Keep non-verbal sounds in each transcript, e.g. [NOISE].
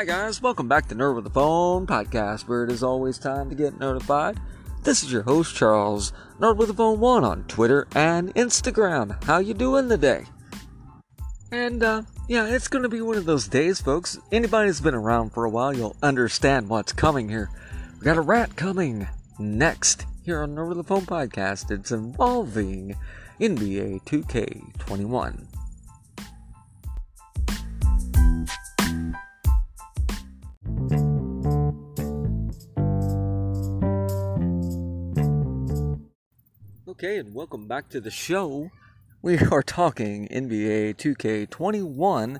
Hi guys, welcome back to Nerd with the Phone podcast, where it is always time to get notified. This is your host Charles, Nerd with the Phone One on Twitter and Instagram. How you doing today? And uh, yeah, it's gonna be one of those days, folks. Anybody who's been around for a while, you'll understand what's coming here. We got a rat coming next here on Nerd with the Phone podcast. It's involving NBA 2K21. Okay, and welcome back to the show. We [LAUGHS] are talking NBA 2K21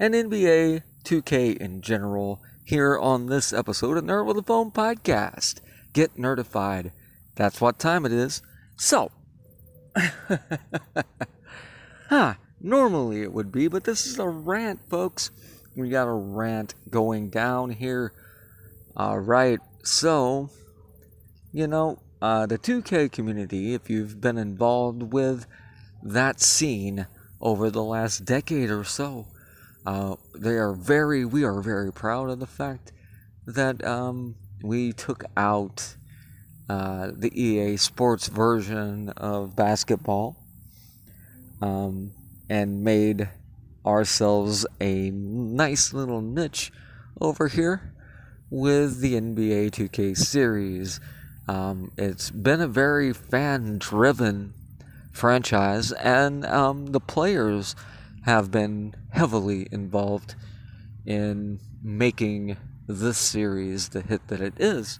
and NBA 2K in general here on this episode of Nerd with a Phone podcast. Get nerdified. That's what time it is. So, [LAUGHS] huh, normally it would be, but this is a rant, folks. We got a rant going down here. Alright, so, you know, uh, the 2K community, if you've been involved with that scene over the last decade or so, uh, they are very, we are very proud of the fact that um, we took out uh, the EA Sports version of basketball um, and made ourselves a nice little niche over here with the NBA 2K series. Um, it's been a very fan driven franchise, and um, the players have been heavily involved in making this series the hit that it is.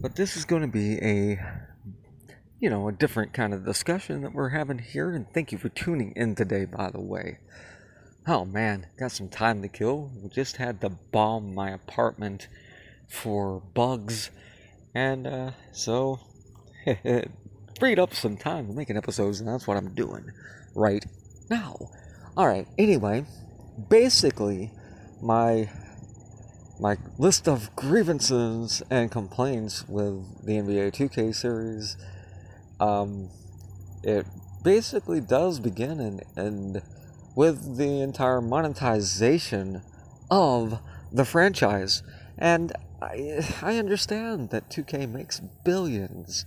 But this is going to be a, you know, a different kind of discussion that we're having here, and thank you for tuning in today, by the way. Oh man, got some time to kill. We just had to bomb my apartment for bugs and uh, so, [LAUGHS] freed up some time making episodes, and that's what I'm doing right now. Alright, anyway, basically, my my list of grievances and complaints with the NBA 2K series, um, it basically does begin and end with the entire monetization of the franchise. And I, I understand that 2K makes billions,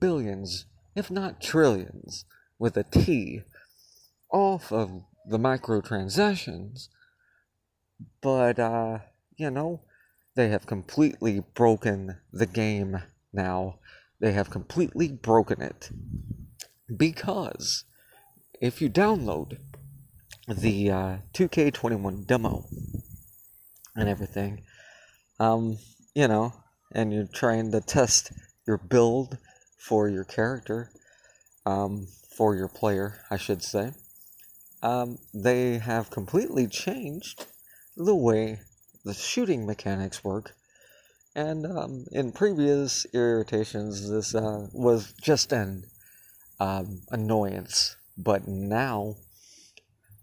billions, if not trillions, with a T, off of the microtransactions. But, uh, you know, they have completely broken the game now. They have completely broken it. Because if you download the uh, 2K21 demo and everything, um, you know, and you're trying to test your build for your character, um, for your player, I should say, um, they have completely changed the way the shooting mechanics work. And um, in previous irritations, this uh, was just an um, annoyance. But now,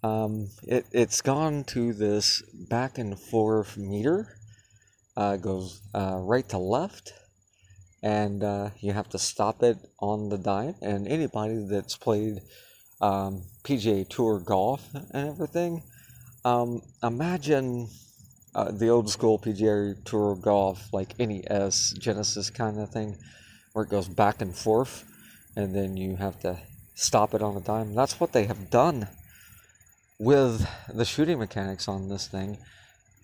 um, it, it's gone to this back and forth meter uh, goes uh, right to left, and uh, you have to stop it on the dime. And anybody that's played um, PGA Tour golf and everything, um, imagine uh, the old school PGA Tour golf, like NES Genesis kind of thing, where it goes back and forth, and then you have to stop it on a dime. That's what they have done with the shooting mechanics on this thing,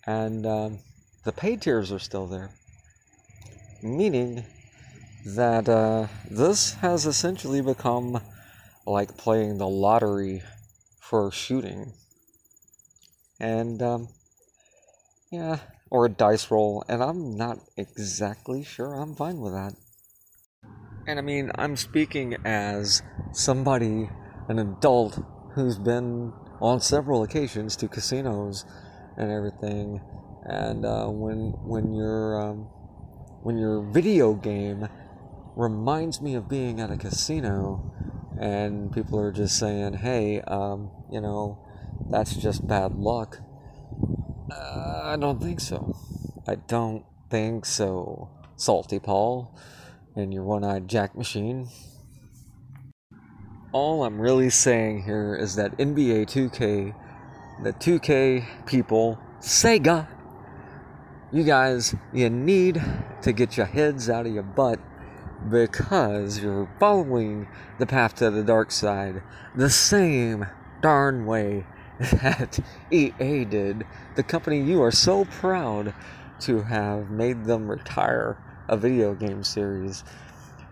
and um, the paid tiers are still there. Meaning that uh, this has essentially become like playing the lottery for shooting. And, um, yeah, or a dice roll, and I'm not exactly sure I'm fine with that. And I mean, I'm speaking as somebody, an adult, who's been on several occasions to casinos and everything, and uh, when when your um, when your video game reminds me of being at a casino and people are just saying hey um, you know that's just bad luck. Uh, i don't think so. I don't think so. Salty paul and your one-eyed jack machine. All i'm really saying here is that nba 2k the 2k people Sega, you guys, you need to get your heads out of your butt because you're following the path to the dark side the same darn way [LAUGHS] that EA did, the company you are so proud to have made them retire a video game series.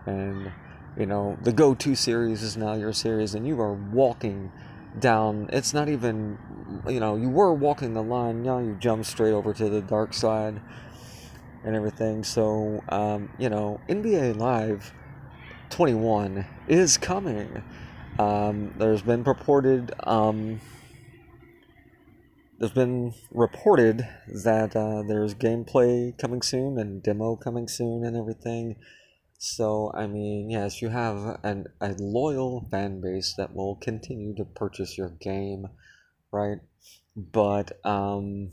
And, you know, the Go To series is now your series, and you are walking down. It's not even, you know, you were walking the line, now you jump straight over to the dark side and everything. So, um, you know, NBA Live 21 is coming. Um, there's been purported, um, there's been reported that uh, there's gameplay coming soon and demo coming soon and everything. So, I mean, yes, you have an, a loyal fan base that will continue to purchase your game, right? But um,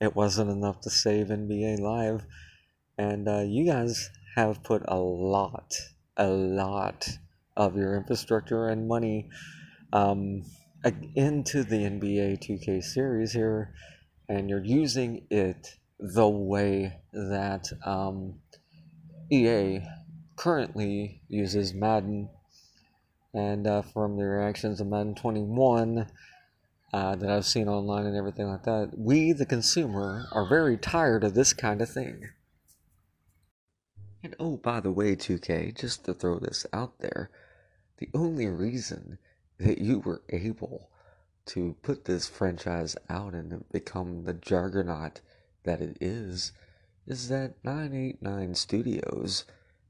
it wasn't enough to save NBA Live. And uh, you guys have put a lot, a lot of your infrastructure and money um, into the NBA 2K series here, and you're using it the way that um, EA currently uses Madden. And uh, from the reactions of Madden 21 uh, that I've seen online and everything like that, we, the consumer, are very tired of this kind of thing. And oh, by the way, 2K, just to throw this out there, the only reason that you were able to put this franchise out and become the juggernaut that it is is that 989 Studios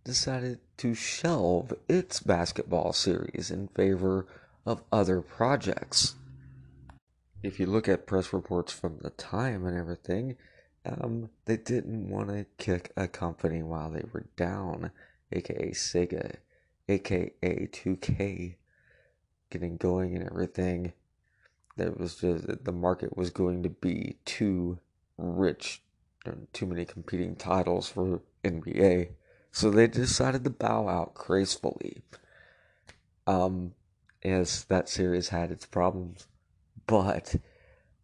decided to shelve its basketball series in favor of other projects. If you look at press reports from the time and everything, um, they didn't want to kick a company while they were down, aka Sega, aka 2K, getting going and everything. That was just the market was going to be too rich, too many competing titles for NBA, so they decided to bow out gracefully. Um, as that series had its problems, but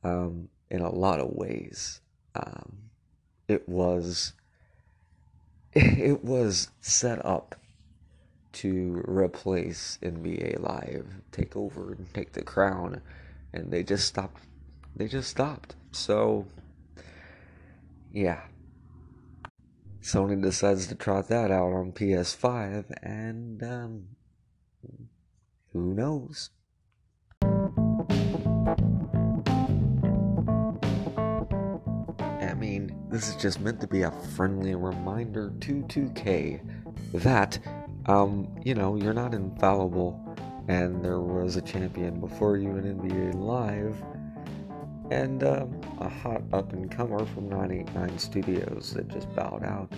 um, in a lot of ways um, it was [LAUGHS] it was set up to replace NBA Live, take over and take the crown, and they just stopped. They just stopped. So, yeah. Sony decides to trot that out on PS5, and um, who knows? This is just meant to be a friendly reminder to 2K that, um, you know, you're not infallible and there was a champion before you in NBA Live and um, a hot up and comer from 989 Studios that just bowed out.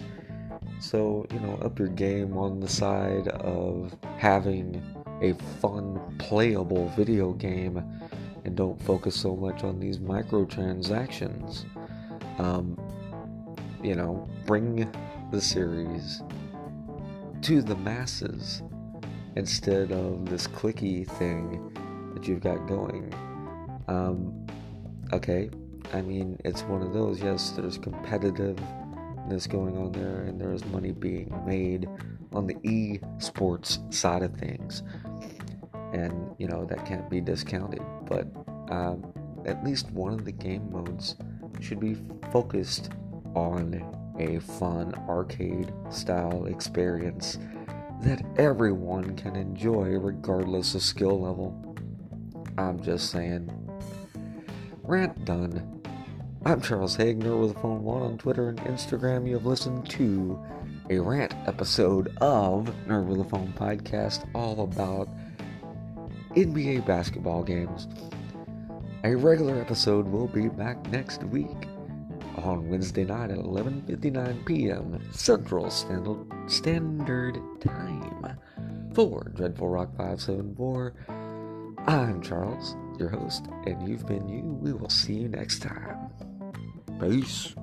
So, you know, up your game on the side of having a fun, playable video game and don't focus so much on these microtransactions. Um, you know, bring the series to the masses instead of this clicky thing that you've got going. Um, okay, I mean, it's one of those, yes, there's competitiveness going on there, and there's money being made on the e sports side of things. And, you know, that can't be discounted, but um, at least one of the game modes should be focused on a fun arcade style experience that everyone can enjoy regardless of skill level. I'm just saying. Rant done. I'm Charles Hagner with phone one on Twitter and Instagram. You have listened to a rant episode of Nerd with a Phone podcast all about NBA basketball games. A regular episode will be back next week on Wednesday night at 11:59 p.m. Central Standard Time for Dreadful Rock 574. I'm Charles, your host, and you've been you. We will see you next time. Peace.